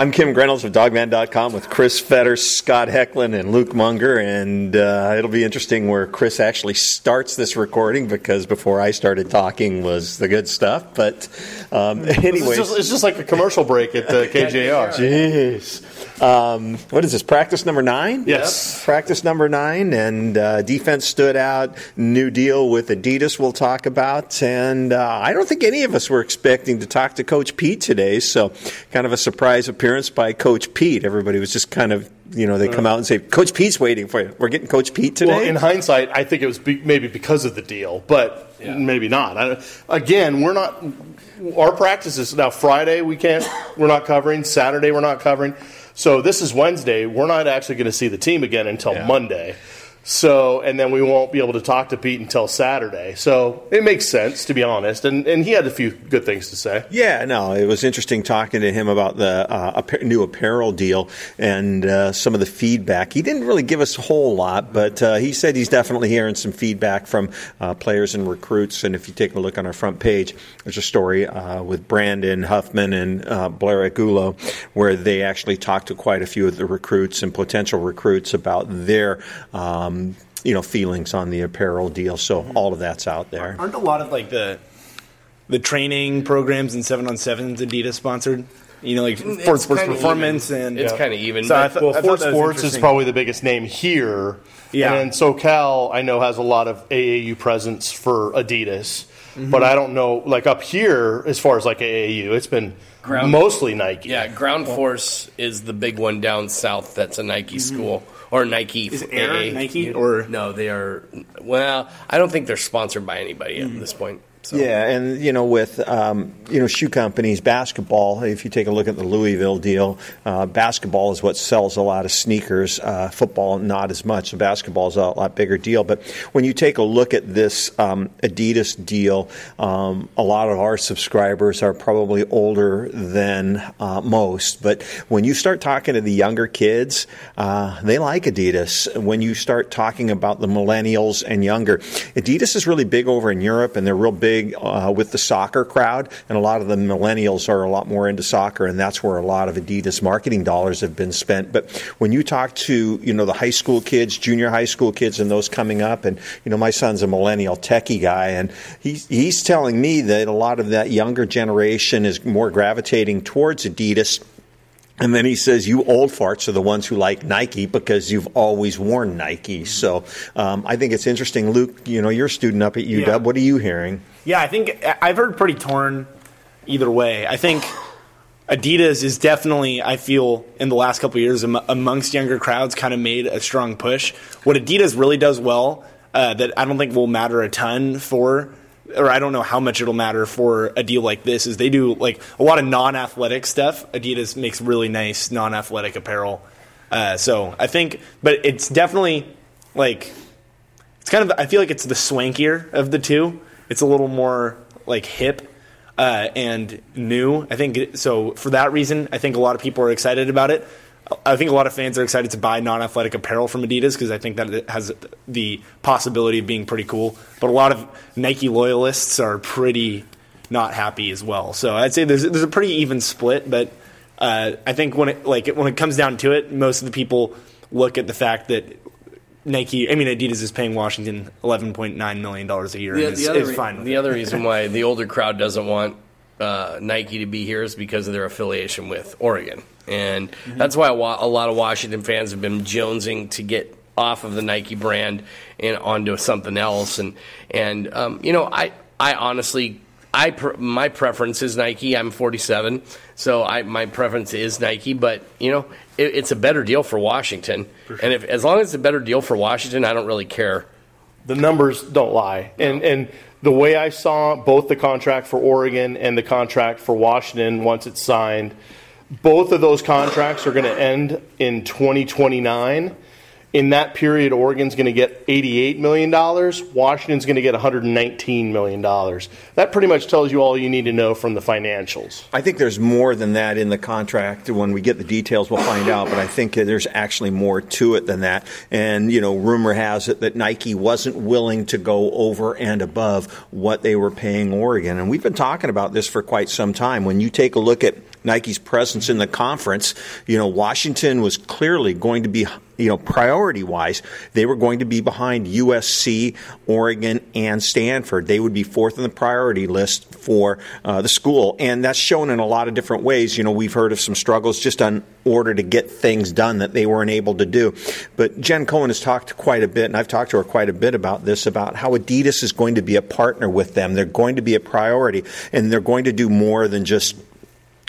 I'm Kim Grinolds of Dawgman.com with Chris Fetter, Scott Eklund, and Luke Munger. And uh, it'll be interesting where Chris actually starts this recording because before I started talking was the good stuff. But um, anyways. It's just, it's just like a commercial break at the KJR. Jeez. Um, what is this? Practice number nine? Yes. Practice number nine, and uh, defense stood out. New deal with Adidas, we'll talk about. And uh, I don't think any of us were expecting to talk to Coach Pete today, so kind of a surprise appearance by Coach Pete. Everybody was just kind of, you know, they come out and say, Coach Pete's waiting for you. We're getting Coach Pete today. Well, in hindsight, I think it was be, maybe because of the deal, but maybe not. I, again, we're not. Our practices now Friday we can't. We're not covering. Saturday we're not covering. So this is Wednesday. We're not actually going to see the team again until Monday. So and then we won't be able to talk to Pete until Saturday. So it makes sense to be honest. And and he had a few good things to say. Yeah, no, it was interesting talking to him about the uh, new apparel deal and uh, some of the feedback. He didn't really give us a whole lot, but uh, he said he's definitely hearing some feedback from uh, players and recruits. And if you take a look on our front page, there's a story uh, with Brandon Huffman and uh, Blair Angulo where they actually talked to quite a few of the recruits and potential recruits about their. Um, Um, you know, feelings on the apparel deal. So mm-hmm. all of that's out there. Aren't a lot of like the the training programs and seven on sevens Adidas sponsored? You know, like mm, It's Ford Sports Performance even. and It's Yeah. kinda even, So I but- th- Well, I thought Ford Sports is probably the biggest name here. Yeah. And SoCal, I know, has a lot of AAU presence for Adidas. Mm-hmm. But I don't know, like up here, as far as like AAU, it's been Ground- mostly Nike. Yeah, Ground Force is the big one down south. That's a Nike mm-hmm. school or Nike. Is Air AA. Nike or- no? They are. Well, I don't think they're sponsored by anybody at mm. this point. So. Yeah, and you know, with um, you know shoe companies, basketball. If you take a look at the Louisville deal, uh, basketball is what sells a lot of sneakers. Uh, football, not as much. So basketball is a lot bigger deal. But when you take a look at this um, Adidas deal, um, a lot of our subscribers are probably older than uh, most. But when you start talking to the younger kids, uh, they like Adidas. When you start talking about the millennials and younger, Adidas is really big over in Europe, and they're real big uh, with the soccer crowd. And a lot of the millennials are a lot more into soccer, and that's where a lot of Adidas marketing dollars have been spent. But when you talk to you know the high school kids, junior high school kids, and those coming up, and you know my son's a millennial techie guy, and he's he's telling me that a lot of that younger generation is more gravitating towards Adidas. And then he says, "You old farts are the ones who like Nike because you've always worn Nike." So um, I think it's interesting, Luke. You know, you're a student up at UW. Yeah. What are you hearing? Yeah, I think I've heard pretty torn either way. I think Adidas is definitely, I feel, in the last couple years am- amongst younger crowds, kind of made a strong push. What Adidas really does well, uh, that I don't think will matter a ton for, or I don't know how much it'll matter for a deal like this, is they do like a lot of non-athletic stuff. Adidas makes really nice non-athletic apparel. Uh, so I think, but it's definitely like it's kind of I feel like it's the swankier of the two. It's a little more like hip uh, and new. I think so. For that reason, I think a lot of people are excited about it. I think a lot of fans are excited to buy non-athletic apparel from Adidas because I think that it has the possibility of being pretty cool. But a lot of Nike loyalists are pretty not happy as well. So I'd say there's there's a pretty even split. But uh, I think when it like when it comes down to it, most of the people look at the fact that Nike, I mean Adidas is paying Washington eleven point nine million dollars a year, The, and it's, the other, fine. The other reason why the older crowd doesn't want uh, Nike to be here is because of their affiliation with Oregon, and Mm-hmm. that's why a, a lot of Washington fans have been jonesing to get off of the Nike brand and onto something else. And and um, you know, I I honestly. I pr- my preference is Nike. I'm 47, so I my preference is Nike. But you know, it, it's a better deal for Washington, and if as long as it's a better deal for Washington, I don't really care. the numbers don't lie. And and the way I saw both the contract for Oregon and the contract for Washington once it's signed, both of those contracts are going to end in 2029. In that period, Oregon's going to get $88 million. Washington's going to get $119 million. That pretty much tells you all you need to know from the financials. I think there's more than that in the contract. When we get the details, we'll find out. But I think there's actually more to it than that. And you know, rumor has it that Nike wasn't willing to go over and above what they were paying Oregon. And we've been talking about this for quite some time. When you take a look at Nike's presence in the conference, you know, Washington was clearly going to be you know, priority wise, they were going to be behind USC, Oregon, and Stanford. They would be fourth on the priority list for uh, the school. And that's shown in a lot of different ways. You know, we've heard of some struggles just on order to get things done that they weren't able to do. But Jen Cohen has talked quite a bit, and I've talked to her quite a bit about this, about how Adidas is going to be a partner with them. They're going to be a priority, and they're going to do more than just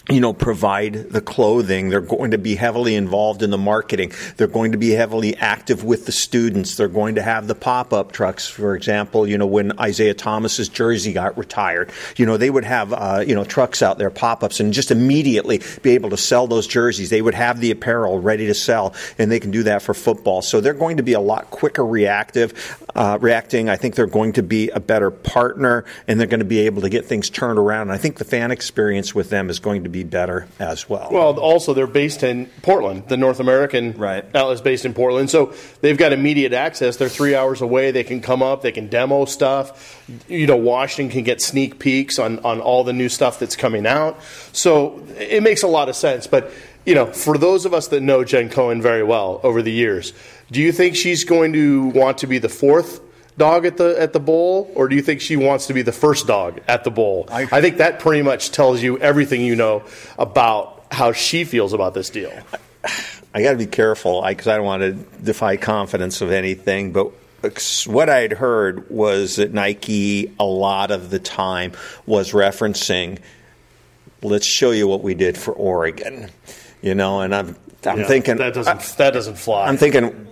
you know, provide the clothing. They're going to be heavily involved in the marketing. They're going to be heavily active with the students. They're going to have the pop-up trucks, for example. You know, when Isaiah Thomas's jersey got retired, you know, they would have uh, you know trucks out there, pop-ups, and just immediately be able to sell those jerseys. They would have the apparel ready to sell, and they can do that for football. So they're going to be a lot quicker reactive, uh, reacting. I think they're going to be a better partner, and they're going to be able to get things turned around. And I think the fan experience with them is going to be better as well. Well, also they're based in Portland. The North American right. outlet is based in Portland, so they've got immediate access. They're three hours away. They can come up. They can demo stuff. You know, Washington can get sneak peeks on on all the new stuff that's coming out. So it makes a lot of sense. But you know, for those of us that know Jen Cohen very well over the years, do you think she's going to want to be the fourth? Dog at the at the bowl, or do you think she wants to be the first dog at the bowl? I, I think that pretty much tells you everything you know about how she feels about this deal. I got to be careful because I, I don't want to defy confidence of anything, but what I had heard was that Nike a lot of the time was referencing, "Let's show you what we did for Oregon," you know, and I'm I'm yeah, thinking that doesn't I, that doesn't fly. I'm thinking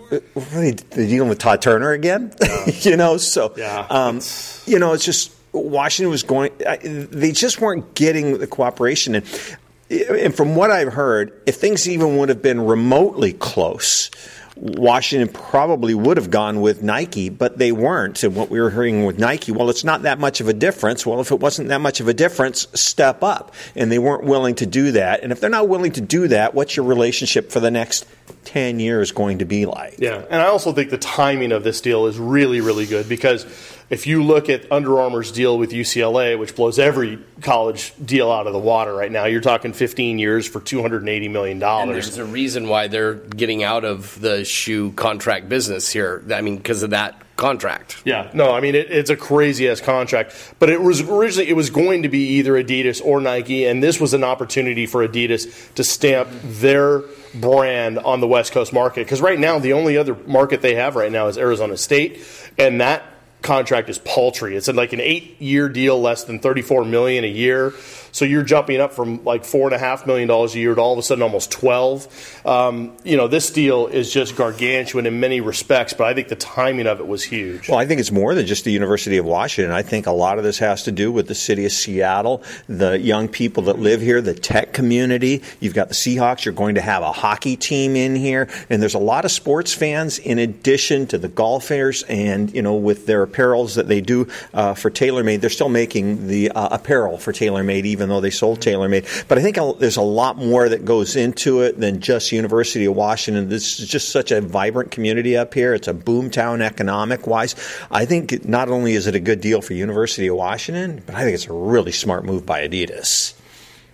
really they dealing with Todd Turner again, yeah. you know. So yeah, um, you know, it's just Washington was going. They just weren't getting the cooperation, and and from what I've heard, if things even would have been remotely close Washington probably would have gone with Nike, but they weren't. And what we were hearing with Nike, well, it's not that much of a difference. Well, if it wasn't that much of a difference, step up. And they weren't willing to do that. And if they're not willing to do that, what's your relationship for the next 10 years going to be like? Yeah. And I also think the timing of this deal is really, really good because if you look at Under Armour's deal with UCLA, which blows every college deal out of the water right now, you're talking 15 years for 280 million dollars. There's a reason why they're getting out of the shoe contract business here. I mean, because of that contract. Yeah, no, I mean it, it's a crazy ass contract, but it was originally it was going to be either Adidas or Nike, and this was an opportunity for Adidas to stamp their brand on the West Coast market. Because right now the only other market they have right now is Arizona State, and that contract is paltry. It's like an eight-year deal, less than thirty-four million a year. So you're jumping up from like four and a half million dollars a year to all of a sudden almost twelve. Um, you know, this deal is just gargantuan in many respects, but I think the timing of it was huge. Well, I think it's more than just the University of Washington. I think a lot of this has to do with the city of Seattle, the young people that live here, the tech community. You've got the Seahawks. You're going to have a hockey team in here, and there's a lot of sports fans in addition to the golfers and you know with their apparels that they do uh, for TaylorMade. They're still making the uh, apparel for TaylorMade, even though they sold TaylorMade. But I think there's a lot more that goes into it than just University of Washington. This is just such a vibrant community up here. It's a boomtown economic wise. I think not only is it a good deal for University of Washington, but I think it's a really smart move by Adidas.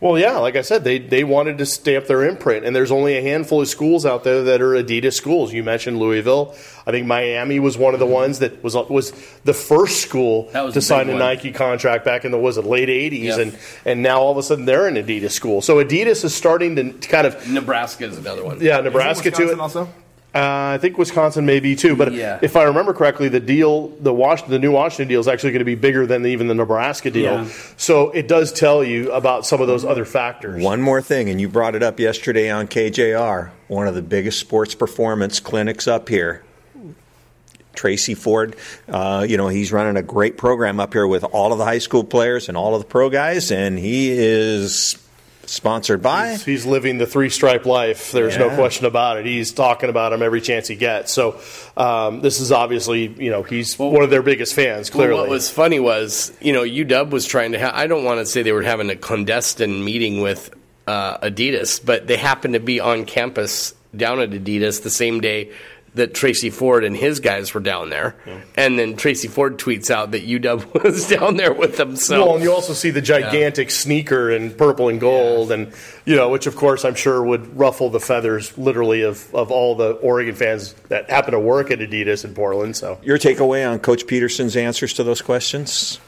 Well, yeah, like I said, they they wanted to stamp their imprint, and there's only a handful of schools out there that are Adidas schools. You mentioned Louisville. I think Miami was one of the ones that was was the first school to sign a one. Nike contract back in the was it late '80s, yep. and and now all of a sudden they're an Adidas school. So Adidas is starting to kind of Nebraska is another one. Yeah, Nebraska too. Also? Uh, I think Wisconsin may be too, but yeah. if I remember correctly, the deal, the Was- the new Washington deal is actually going to be bigger than even the Nebraska deal. Yeah. So it does tell you about some of those other factors. One more thing, and you brought it up yesterday on KJR, one of the biggest sports performance clinics up here. Tracy Ford, uh, you know, he's running a great program up here with all of the high school players and all of the pro guys, and he is Sponsored by? He's, he's living the three stripe life. There's yeah. no question about it. He's talking about him every chance he gets. So um, this is obviously, you know, he's well, one of their biggest fans. Clearly, well, what was funny was, you know, UW was trying to. have. I don't want to say they were having a clandestine meeting with uh, Adidas, but they happened to be on campus down at Adidas the same day that Tracy Ford and his guys were down there, yeah. and then Tracy Ford tweets out that UW was down there with them. So, well, and you also see the gigantic yeah. sneaker in purple and gold, yeah. and you know, which of course I'm sure would ruffle the feathers, literally, of of all the Oregon fans that happen to work at Adidas in Portland. So, your takeaway on Coach Petersen's answers to those questions?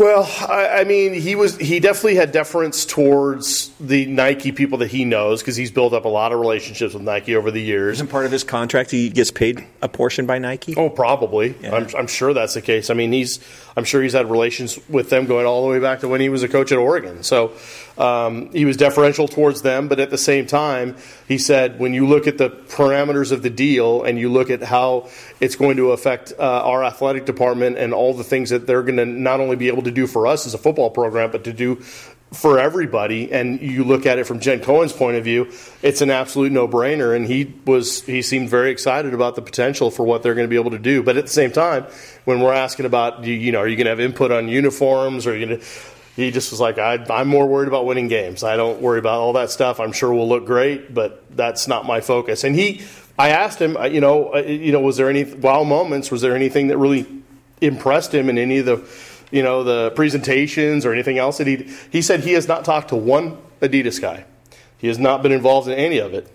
Well, I, I, mean, he was he definitely had deference towards the Nike people that he knows because he's built up a lot of relationships with Nike over the years. Isn't part of his contract he gets paid a portion by Nike? Oh, probably. Yeah. I'm, I'm sure that's the case. I mean, he's I'm sure he's had relations with them going all the way back to when he was a coach at Oregon. So um, he was deferential towards them, but at the same time, he said when you look at the parameters of the deal and you look at how it's going to affect uh, our athletic department and all the things that they're going to not only be able to do for us as a football program, but to do for everybody. And you look at it from Jen Cohen's point of view, it's an absolute no-brainer. And he was he seemed very excited about the potential for what they're going to be able to do. But at the same time, when we're asking about you know, are you going to have input on uniforms? Or are you going to he just was like, I, am more worried about winning games. I don't worry about all that stuff. I'm sure we'll look great, but that's not my focus. And he, I asked him, uh, you know, uh, you know, was there any wow moments? Was there anything that really impressed him in any of the, you know, the presentations or anything else that he? He said he has not talked to one Adidas guy. He has not been involved in any of it.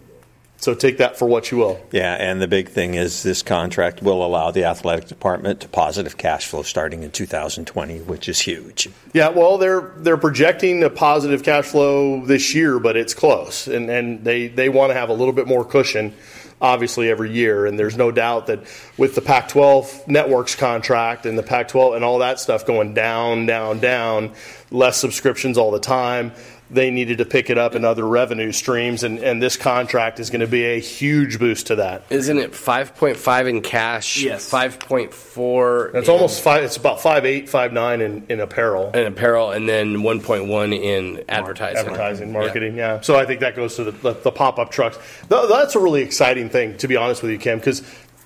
So take that for what you will. Yeah, and the big thing is this contract will allow the athletic department to positive cash flow starting in 2020, which is huge. Yeah, well, they're they're projecting a positive cash flow this year, but it's close, and and they they want to have a little bit more cushion. Obviously, every year, and there's no doubt that with the Pac-12 networks contract and the Pac-12 and all that stuff going down, down, down, less subscriptions all the time they needed to pick it up in other revenue streams, and, and this contract is going to be a huge boost to that. Isn't it five point five in cash? Yes, five point four. It's almost five. It's about five eight, five nine in, in apparel. In apparel, and then one point one in advertising, advertising, marketing. Yeah. yeah. So I think that goes to the, the, the pop up trucks. That's a really exciting thing, to be honest with you, Kim, because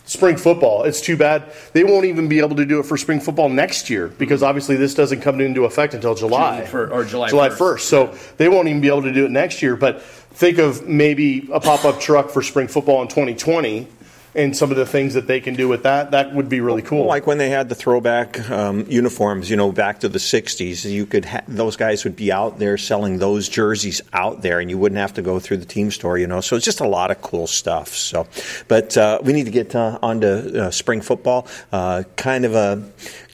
spring football. It's too bad they won't even be able to do it for spring football next year because mm-hmm. obviously this doesn't come into effect until July or July July 1st. So they won't even be able to do it next year. But think of maybe a pop up truck for spring football in 2020 and some of the things that they can do with that, that would be really cool. Like when they had the throwback um, uniforms, you know, back to the '60s, you could ha- those guys would be out there selling those jerseys out there, and you wouldn't have to go through the team store, you know. So it's just a lot of cool stuff. So, but uh, we need to get uh, on to uh, spring football. Uh, kind of a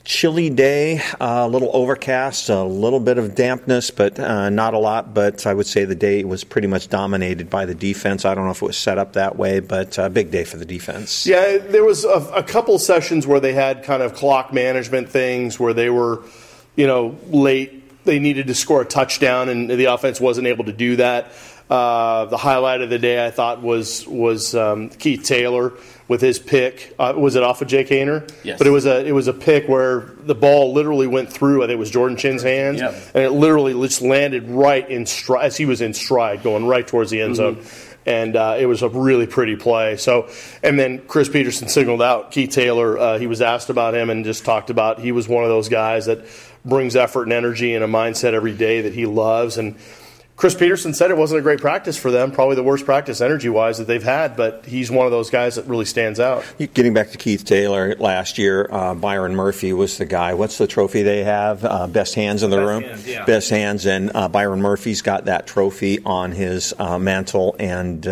chilly day, uh, a little overcast, a little bit of dampness, but uh, not a lot. But I would say the day was pretty much dominated by the defense. I don't know if it was set up that way, but a big day for the defense. Yeah, there was a, a couple sessions where they had kind of clock management things where they were, you know, late. They needed to score a touchdown, and the offense wasn't able to do that. Uh, the highlight of the day, I thought, was was um, Keith Taylor with his pick. Uh, was it off of Jake Haener? Yes. But it was a it was a pick where the ball literally went through. I think it was Jordan Chin's hands, yep. and it literally just landed right in stride as he was in stride, going right towards the end zone. Mm-hmm. And uh, it was a really pretty play. So, and then Chris Petersen signaled out Keith Taylor. Uh, he was asked about him and just talked about he was one of those guys that brings effort and energy and a mindset every day that he loves and Chris Petersen said it wasn't a great practice for them, probably the worst practice energy wise that they've had, but he's one of those guys that really stands out. Getting back to Keith Taylor last year, uh, Byron Murphy was the guy. What's the trophy they have? Uh, best hands in the best room? Hands, yeah. Best hands, and uh, Byron Murphy's got that trophy on his uh, mantle, and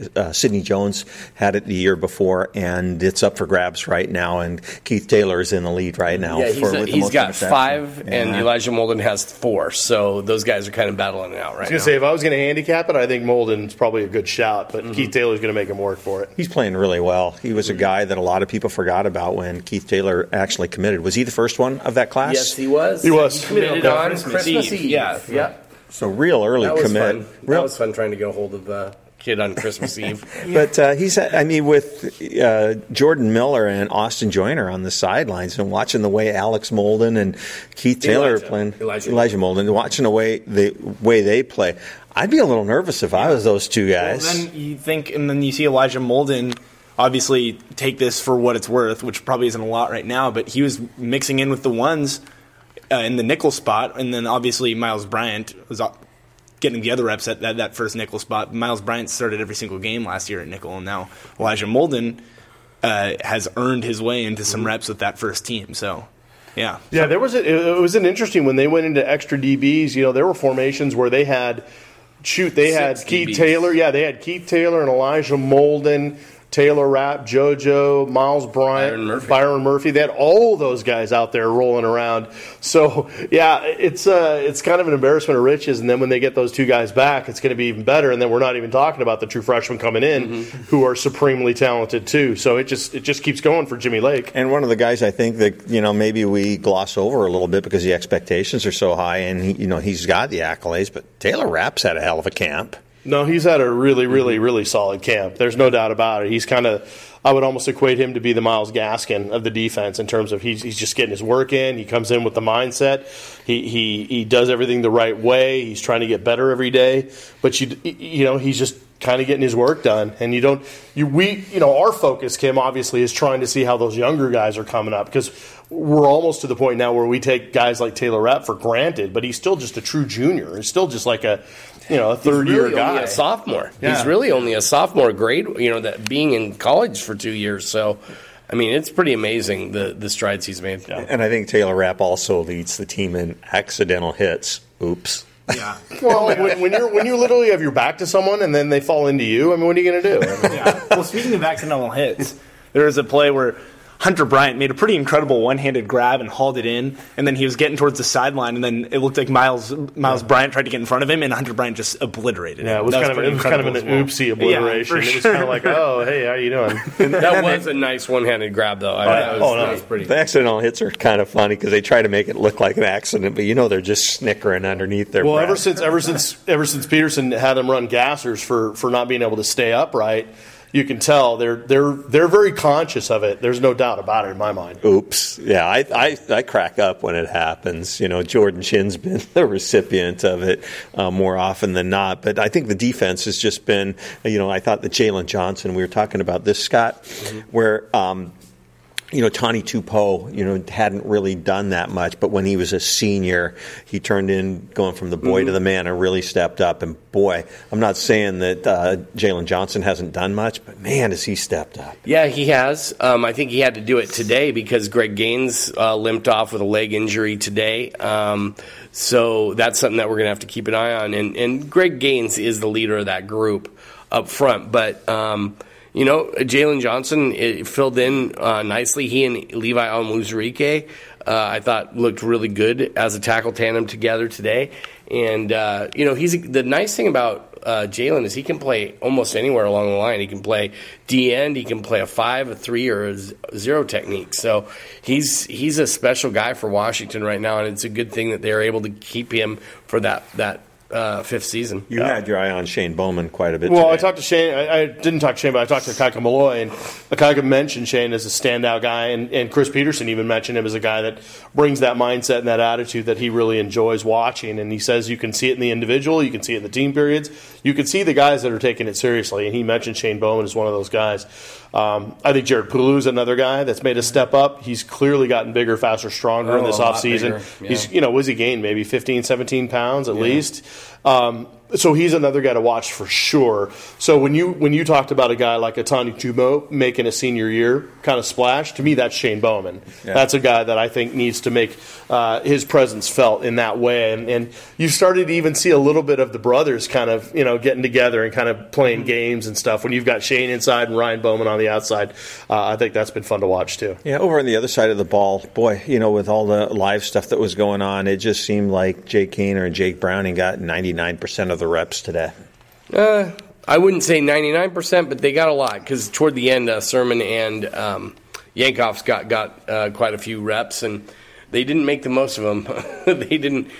uh, uh, Sidney Jones had it the year before, and it's up for grabs right now. And Keith Taylor is in the lead right now. Yeah, for, he's, a, he's got five, yeah. and Elijah Molden has four. So those guys are kind of battling it out right now. I was going to say, if I was going to handicap it, I think Molden's probably a good shout, but mm-hmm. Keith Taylor's going to make him work for it. He's playing really well. He was mm-hmm. a guy that a lot of people forgot about when Keith Taylor actually committed. Was he the first one of that class? Yes, he was. He was. He committed on Christmas, Eve. Eve. Yeah, yeah. So real early that commit. Fun. Real, that was fun trying to get a hold of the kid on Christmas Eve. But uh, he's, I mean, with uh, Jordan Miller and Austin Joyner on the sidelines and watching the way Alex Molden and Keith Taylor Elijah. are playing, Elijah. Elijah Molden, watching the way the way they play, I'd be a little nervous if I was those two guys. Well, then you think, and then you see Elijah Molden. Obviously, take this for what it's worth, which probably isn't a lot right now. But he was mixing in with the ones uh, in the nickel spot, and then obviously Myles Bryant was getting the other reps at that, that first nickel spot. Myles Bryant started every single game last year at nickel, and now Elijah Molden uh, has earned his way into some reps with that first team. So, yeah, Yeah, there was a, it was an interesting when they went into extra DBs. You know, there were formations where they had shoot they had Six Keith DBs. Taylor. Yeah, they had Keith Taylor and Elijah Molden. Taylor Rapp, JoJo, Myles Bryant, Byron Murphy. Byron Murphy. They had all those guys out there rolling around. So yeah, it's uh, it's kind of an embarrassment of riches. And then when they get those two guys back, it's going to be even better. And then we're not even talking about the true freshmen coming in, Mm-hmm. who are supremely talented too. So it just it just keeps going for Jimmy Lake. And one of the guys I think that you know maybe we gloss over a little bit because the expectations are so high, and he, you know he's got the accolades. But Taylor Rapp's had a hell of a camp. No, he's had a really, mm-hmm. really, really solid camp. There's no doubt about it. He's kind of, I would almost equate him to be the Myles Gaskin of the defense in terms of he's, he's just getting his work in. He comes in with the mindset. He, he, he does everything the right way. He's trying to get better every day. But you, you know, he's just kind of getting his work done. And you don't, you, we, you know, our focus, Kim, obviously, is trying to see how those younger guys are coming up because we're almost to the point now where we take guys like Taylor Rapp for granted, but he's still just a true junior. He's still just like a, you know, a third He's year really guy. a sophomore. Yeah. He's really only a sophomore grade. You know that being in college for two years. So, I mean, it's pretty amazing the the strides he's made. And I think Taylor Rapp also leads the team in accidental hits. Oops. yeah. Well, when, when you're when you literally have your back to someone and then they fall into you, I mean, what are you going to do? I mean, yeah. Well, speaking of accidental hits, there was a play where Hunter Bryant made a pretty incredible one-handed grab and hauled it in, and then he was getting towards the sideline, and then it looked like Miles Myles Bryant tried to get in front of him, and Hunter Bryant just obliterated. yeah, it was That kind of it was kind of an incredible as oopsie well. Yeah, obliteration. it was kind of like, oh, hey, how you doing? That was a nice one-handed grab, though. I, oh, that oh, was, Oh, no. that was pretty. The accidental hits are kind of funny because they try to make it look like an accident, but you know they're just snickering underneath their. Well, breath. ever since ever since ever since Petersen had them run gassers for for not being able to stay upright, you can tell they're they're they're very conscious of it. There's no doubt about it in my mind. Oops. Yeah, I, I, I crack up when it happens. You know, Jordan Chin's been the recipient of it uh, more often than not. But I think the defense has just been, you know, I thought that Jalen Johnson, we were talking about this, Scott, where. Um, you know, Tani Tupou, you know, hadn't really done that much, but when he was a senior, he turned in going from the boy to the man and really stepped up. And boy, I'm not saying that uh, Jalen Johnson hasn't done much, but man, has he stepped up. Yeah, he has. Um, I think he had to do it today because Greg Gaines uh, limped off with a leg injury today. Um, so that's something that we're going to have to keep an eye on. And, and Greg Gaines is the leader of that group up front. But, um, you know, Jalen Johnson filled in uh, nicely. He and Levi Onwuzurike, uh, I thought, looked really good as a tackle tandem together today. And, uh, you know, he's the nice thing about uh, Jalen is he can play almost anywhere along the line. He can play D end, he can play a five, a three, or a zero technique. So he's he's a special guy for Washington right now, and it's a good thing that they're able to keep him for that that uh, fifth season. You had your eye on Shane Bowman quite a bit. Well, I talked to Shane. I, I didn't talk to Shane, but I talked to Akaika Malloy, and Akaika mentioned Shane as a standout guy, and, and Chris Petersen even mentioned him as a guy that brings that mindset and that attitude that he really enjoys watching. And he says you can see it in the individual, you can see it in the team periods, you can see the guys that are taking it seriously. And he mentioned Shane Bowman as one of those guys. Um, I think Jared Pulu is another guy that's made a step up. He's clearly gotten bigger, faster, stronger in Oh, this a lot offseason. yeah. He's you know, was he gained maybe 15, 17 pounds at least. Um, so he's another guy to watch for sure. So when you when you talked about a guy like Atani Chubo making a senior year kind of splash, to me that's Shane Bowman. That's a guy that I think needs to make uh, his presence felt in that way. And, and you started to even see a little bit of the brothers kind of you know getting together and kind of playing games and stuff. When you've got Shane inside and Ryan Bowman on the outside, uh, I think that's been fun to watch too. Yeah, over on the other side of the ball, boy, you know, with all the live stuff that was going on, it just seemed like Jake Haener and Jake Browning got 99% of the reps today. Uh, I wouldn't say 99%, but they got a lot because toward the end, uh, Sirmon and um, Yankoff's got, got uh, quite a few reps, and they didn't make the most of them. they didn't.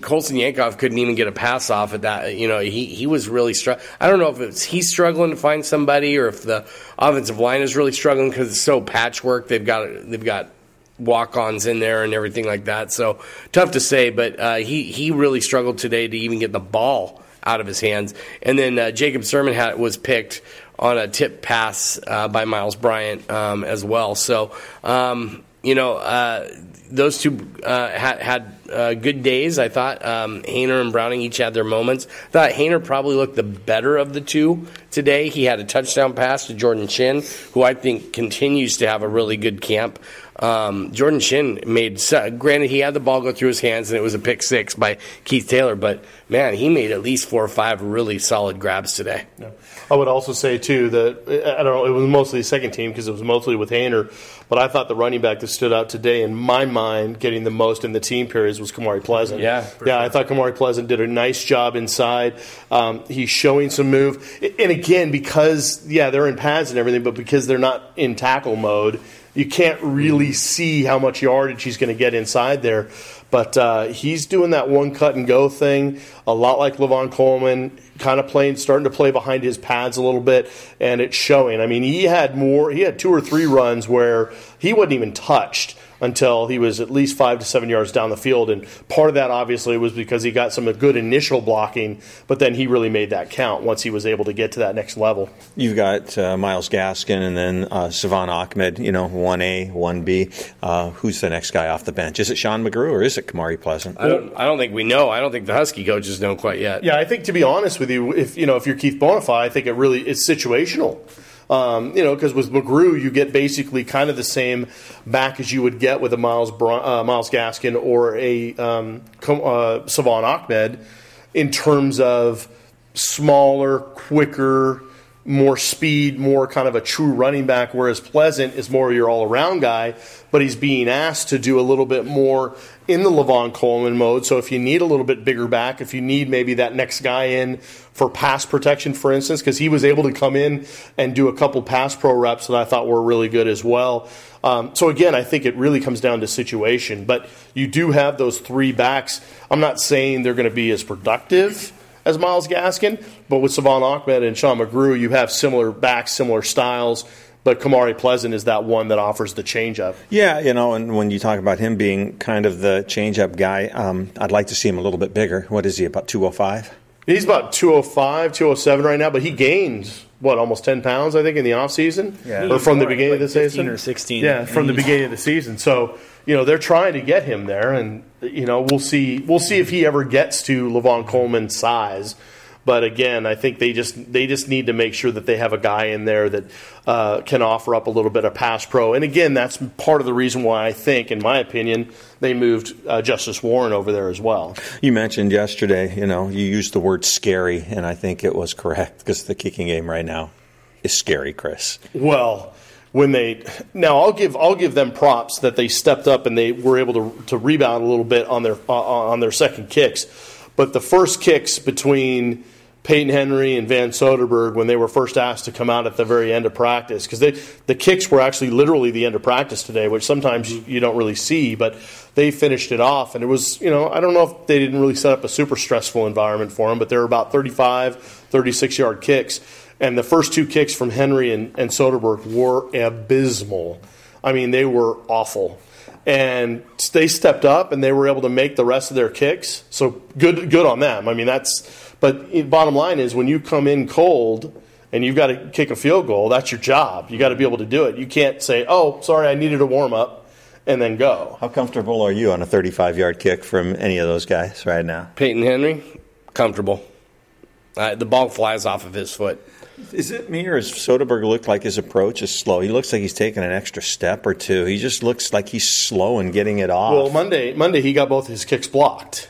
Colson Yankoff couldn't even get a pass off at that. You know, he, he was really struggling. I don't know if it's he's struggling to find somebody or if the offensive line is really struggling because it's so patchwork. They've got they've got walk-ons in there and everything like that. So tough to say, but uh, he he really struggled today to even get the ball out of his hands. And then uh, Jacob Sirmon had, was picked on a tip pass uh, by Myles Bryant um, as well. So um, you know uh, those two uh, had had uh, good days. I thought um, Haener and Browning each had their moments. I thought Haener probably looked the better of the two today. He had a touchdown pass to Jordan Chin, who I think continues to have a really good camp. Um, Jordan Chin made, granted, he had the ball go through his hands and it was a pick six by Keith Taylor, but man, he made at least four or five really solid grabs today. Yeah. I would also say, too, that I don't know, it was mostly the second team because it was mostly with Haener, but I thought the running back that stood out today, in my mind, getting the most in the team periods was Kamari Pleasant. Yeah. Yeah, sure. I thought Kamari Pleasant did a nice job inside. Um, he's showing some move. And again, because, yeah, they're in pads and everything, but because they're not in tackle mode, you can't really see how much yardage he's going to get inside there. But uh, he's doing that one cut and go thing, a lot like Lavon Coleman, kind of playing, starting to play behind his pads a little bit, and it's showing. I mean, he had more, he had two or three runs where he wasn't even touched until he was at least five to seven yards down the field. And part of that, obviously, was because he got some good initial blocking, but then he really made that count once he was able to get to that next level. You've got uh, Myles Gaskin and then uh, Salvon Ahmed, you know, 1A, 1B. Uh, who's the next guy off the bench? Is it Sean McGrew or is it Kamari Pleasant? I don't, I don't think we know. I don't think the Husky coaches know quite yet. Yeah, I think to be honest with you, if you know if you're Keith Bhonapha, I think it really it's situational. Um, you know, because with McGrew, you get basically kind of the same back as you would get with a Miles uh, Myles Gaskin or a um, uh, Salvon Ahmed in terms of smaller, quicker, more speed, more kind of a true running back, whereas Pleasant is more your all around guy, but he's being asked to do a little bit more in the Lavon Coleman mode. So if you need a little bit bigger back, if you need maybe that next guy in for pass protection, for instance, because he was able to come in and do a couple pass pro reps that I thought were really good as well. Um, so again, I think it really comes down to situation. But you do have those three backs. I'm not saying they're going to be as productive as Myles Gaskin, but with Salvon Ahmed and Sean McGrew, you have similar backs, similar styles but Kamari Pleasant is that one that offers the changeup. Yeah, you know, and when you talk about him being kind of the changeup guy, um, I'd like to see him a little bit bigger. What is he, about 205? He's about 205, 207 right now, but he gained, what, almost 10 pounds, I think, in the offseason? Yeah. Or from the beginning like of the season? or 16. Yeah, from the beginning of the season. So, you know, they're trying to get him there, and, you know, we'll see, we'll see if he ever gets to Lavon Coleman's size. But again, I think they just they just need to make sure that they have a guy in there that uh, can offer up a little bit of pass pro. And again, that's part of the reason why I think, in my opinion, they moved uh, Justice Warren over there as well. You mentioned yesterday, you know, you used the word scary, and I think it was correct because the kicking game right now is scary, Chris. Well when they now I'll give I'll give them props that they stepped up and they were able to to rebound a little bit on their uh, on their second kicks, but the first kicks between Peyton Henry and Van Soderberg when they were first asked to come out at the very end of practice because the kicks were actually literally the end of practice today, which sometimes you don't really see, but they finished it off. And it was, you know, I don't know if they didn't really set up a super stressful environment for them, but they were about 35, 36 yard kicks. And the first two kicks from Henry and, and Soderberg were abysmal. I mean, they were awful and they stepped up and they were able to make the rest of their kicks. So good, good on them. I mean, that's but bottom line is when you come in cold and you've got to kick a field goal, that's your job. You got to be able to do it. You can't say, "Oh, sorry, I needed a warm up," and then go. How comfortable are you on a 35-yard kick from any of those guys right now? Peyton Henry, comfortable. Uh, the ball flies off of his foot. Is it me or does Soderberg look like his approach is slow? He looks like he's taking an extra step or two. He just looks like he's slow in getting it off. Well, Monday, Monday he got both his kicks blocked.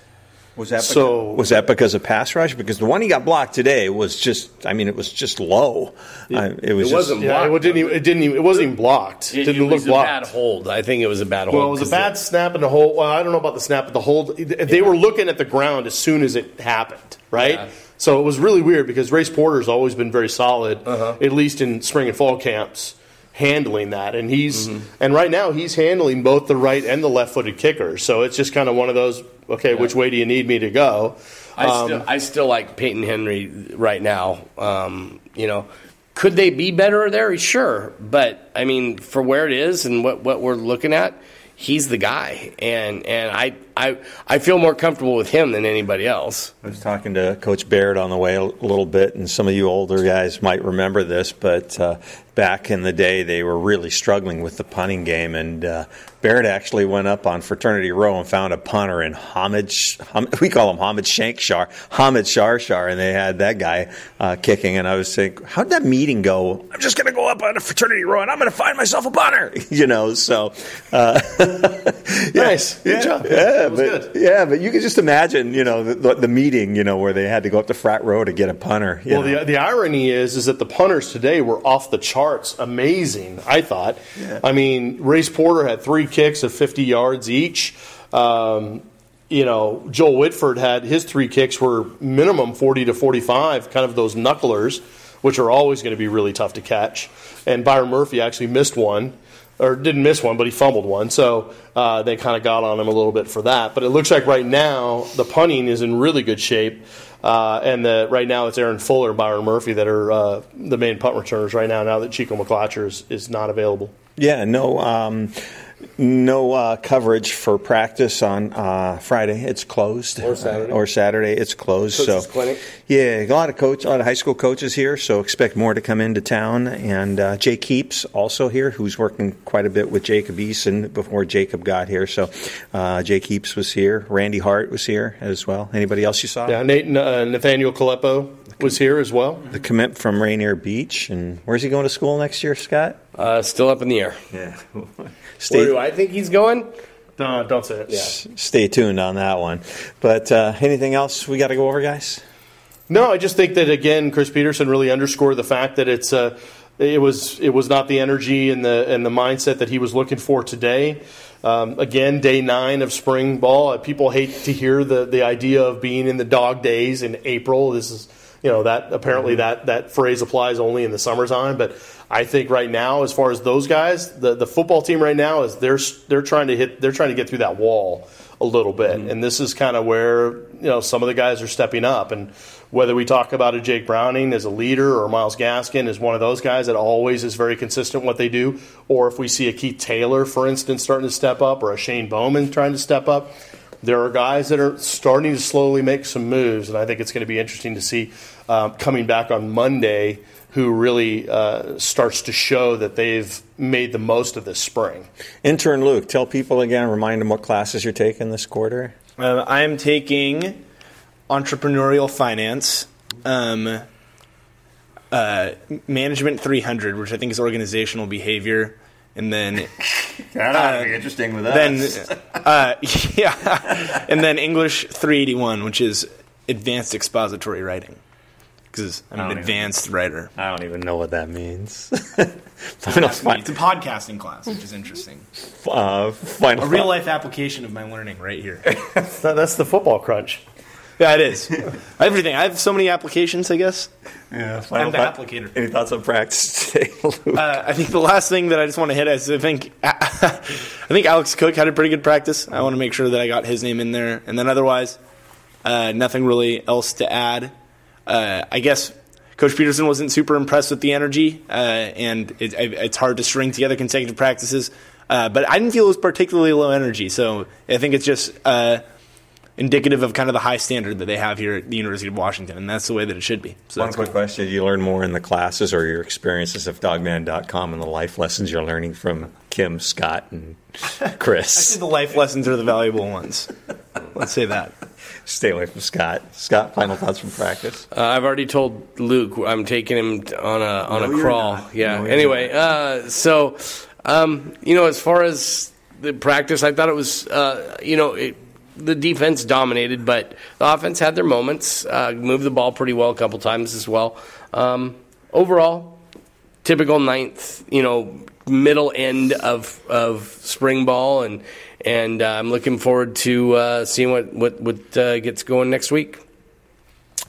Was that so? Because, was that because of pass rush? Because the one he got blocked today was just. I mean, it was just low. It, uh, it was. It wasn't Yeah, it didn't. Even, it didn't. Even, it wasn't even blocked. It, didn't it was look blocked. a bad hold. I think it was a bad hold. Well, it was a bad snap in the hold. Well, I don't know about the snap, but the hold. They yeah. were looking at the ground as soon as it happened, right? Yeah. So it was really weird because Race Porter's always been very solid, uh-huh. at least in spring and fall camps handling that. And he's mm-hmm. and right now he's handling both the right and the left-footed kickers. So it's just kind of one of those. Okay, yeah. which way do you need me to go? I um, still I still like Peyton Henry right now. Um, you know, could they be better there? Sure, but I mean, for where it is and what what we're looking at, he's the guy. And and I I I feel more comfortable with him than anybody else. I was talking to Coach Baird on the way a little bit, and some of you older guys might remember this, but uh, back in the day, they were really struggling with the punting game, and uh, Barrett actually went up on Fraternity Row and found a punter in Hamid, we call him Hamid Shankshar, Hamid Sharshar, and they had that guy uh, kicking. And I was saying, how'd that meeting go? I'm just going to go up on a Fraternity Row and I'm going to find myself a punter, you know. So uh, nice, good yeah, job. Yeah, but, good. yeah, but you can just imagine, you know, the, the, meeting, you know, where they had to go up to Frat Row to get a punter. well, the, the irony is, is that the punters today were off the charts, amazing. I thought. Yeah. I mean, Race Porter had three kicks of 50 yards each. Um, you know, Joel Whitford had his three kicks were minimum 40 to 45, kind of those knucklers, which are always going to be really tough to catch. And Byron Murphy actually missed one, or didn't miss one, but he fumbled one. So uh, they kind of got on him a little bit for that. But it looks like right now the punting is in really good shape. Uh, and the, right now it's Aaron Fuller and Byron Murphy that are uh, the main punt returners right now. Now that Chico McClatcher is, is not available. Yeah, no. Um, no uh, coverage for practice on uh, Friday. It's closed. Or Saturday. Uh, or Saturday. It's closed. Coach's so clinic. yeah, a lot of coach, a lot of high school coaches here. So expect more to come into town. And uh, Jay Keeps also here, who's working quite a bit with Jacob Eason before Jacob got here. So uh, Jay Keeps was here. Randy Hart was here as well. Anybody else you saw? Yeah, Nate, uh, Nathaniel Kalepo was here as well. The commit from Rainier Beach, and where's he going to school next year, Scott? Uh, still up in the air. Yeah. Stay, Where do I think he's going? No, don't say it. Yeah. S- stay tuned on that one. But uh, anything else we got to go over, guys? No, I just think that again, Chris Petersen really underscored the fact that it's uh, it was it was not the energy and the and the mindset that he was looking for today. Um, again, day nine of spring ball. Uh, people hate to hear the the idea of being in the dog days in April. This is you know that apparently mm-hmm. that that phrase applies only in the summertime, but I think right now, as far as those guys, the, the football team right now is they're they're trying to hit they're trying to get through that wall a little bit, mm-hmm. and this is kind of where you know some of the guys are stepping up, and whether we talk about a Jake Browning as a leader or Myles Gaskin as one of those guys that always is very consistent what they do, or if we see a Keith Taylor, for instance, starting to step up, or a Shane Bowman trying to step up. There are guys that are starting to slowly make some moves, and I think it's going to be interesting to see uh, coming back on Monday who really uh, starts to show that they've made the most of this spring. Intern Luke, tell people again, remind them what classes you're taking this quarter. Uh, I am taking entrepreneurial finance, um, uh, management 300, which I think is organizational behavior. And then, that be interesting with us. Then, uh, yeah, and then English 381, which is advanced expository writing because I'm an advanced even, writer. I don't even know what that means. final, it's a podcasting class, which is interesting. Uh, final a real life application of my learning right here. That's the football crunch. Yeah, it is. Everything. I have so many applications. I guess. Yeah, I'm the applicator. Any thoughts on practice today, uh, I think the last thing that I just want to hit is I think I think Alex Cook had a pretty good practice. I want to make sure that I got his name in there, and then otherwise, uh, nothing really else to add uh, I guess Coach Petersen wasn't super impressed with the energy, uh, and it, it's hard to string together consecutive practices. Uh, but I didn't feel it was particularly low energy, so I think it's just uh, indicative of kind of the high standard that they have here at the University of Washington, and that's the way that it should be. So One quick cool. question: Did you learn more in the classes or your experiences of Dawgman.com and the life lessons you're learning from Kim, Scott, and Chris? I think the life lessons are the valuable ones. Let's say that stay away from Scott. Scott, final thoughts from practice. Uh, I've already told Luke I'm taking him on a on no, a crawl. Yeah. No, anyway, uh, so um, you know, as far as the practice, I thought it was uh, you know. It, the defense dominated, but the offense had their moments. Uh, moved the ball pretty well a couple times as well. Um, overall, typical ninth, you know, middle end of of spring ball, and and uh, I'm looking forward to uh, seeing what what what uh, gets going next week.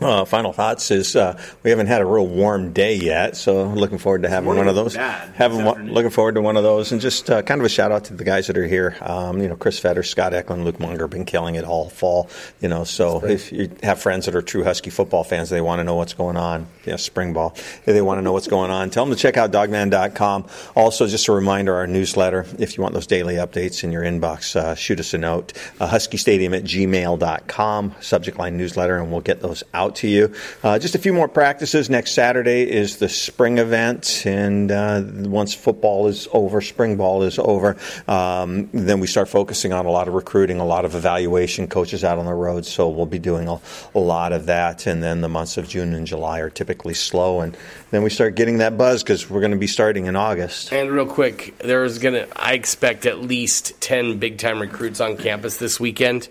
Uh, final thoughts is uh, we haven't had a real warm day yet, so looking forward to having one of those. Having one, looking forward to one of those, and just uh, kind of a shout out to the guys that are here. Um, you know, Chris Fetter, Scott Eklund, Luke Munger, been killing it all fall. You know, so if you have friends that are true Husky football fans, they want to know what's going on. Yeah, spring ball. If they want to know what's going on, tell them to check out dawgman.com. Also, just a reminder, our newsletter. If you want those daily updates in your inbox, uh, shoot us a note. Uh, HuskyStadium at gmail.com, subject line newsletter, and we'll get those out to you. Uh, just a few more practices. Next Saturday is the spring event, and uh, once football is over, spring ball is over, um, then we start focusing on a lot of recruiting, a lot of evaluation, coaches out on the road. So we'll be doing a, a lot of that, and then the months of June and July are typically slow, and then we start getting that buzz because we're going to be starting in August. And real quick, there's gonna. I expect at least ten big time recruits on campus this weekend.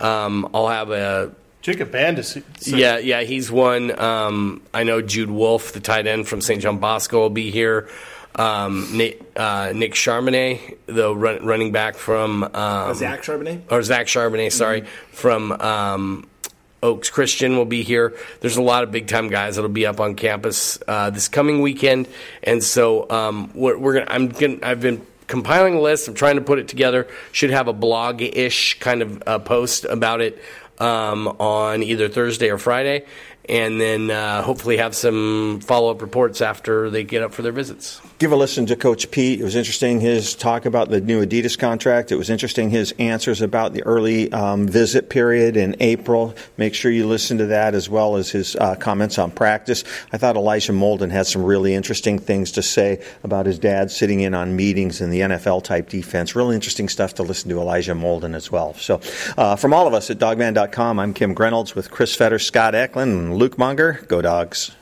Um, I'll have a Jacob Bandis. yeah, yeah. He's one. Um, I know Jude Wolfe, the tight end from St. John Bosco, will be here. Um, Nick, uh, Nick Charbonnet, the run, running back from um, Zach Charbonnet. or Zach Charbonnet, sorry, from um, Oaks Christian will be here. There's a lot of big time guys that'll be up on campus uh, this coming weekend, and so um, we're, we're gonna. I'm gonna. I've been compiling a list. I'm trying to put it together. Should have a blog ish kind of uh, post about it um, on either Thursday or Friday, and then uh, hopefully have some follow up reports after they get up for their visits. Give a listen to Coach Pete. It was interesting his talk about the new Adidas contract. It was interesting his answers about the early um, visit period in April. Make sure you listen to that as well as his uh, comments on practice. I thought Elijah Molden had some really interesting things to say about his dad sitting in on meetings in the NFL type defense. Really interesting stuff to listen to Elijah Molden as well. So, uh, from all of us at dawgman.com, I'm Kim Grinolds with Chris Fetter, Scott Eklund, and Luke Munger. Go Dogs.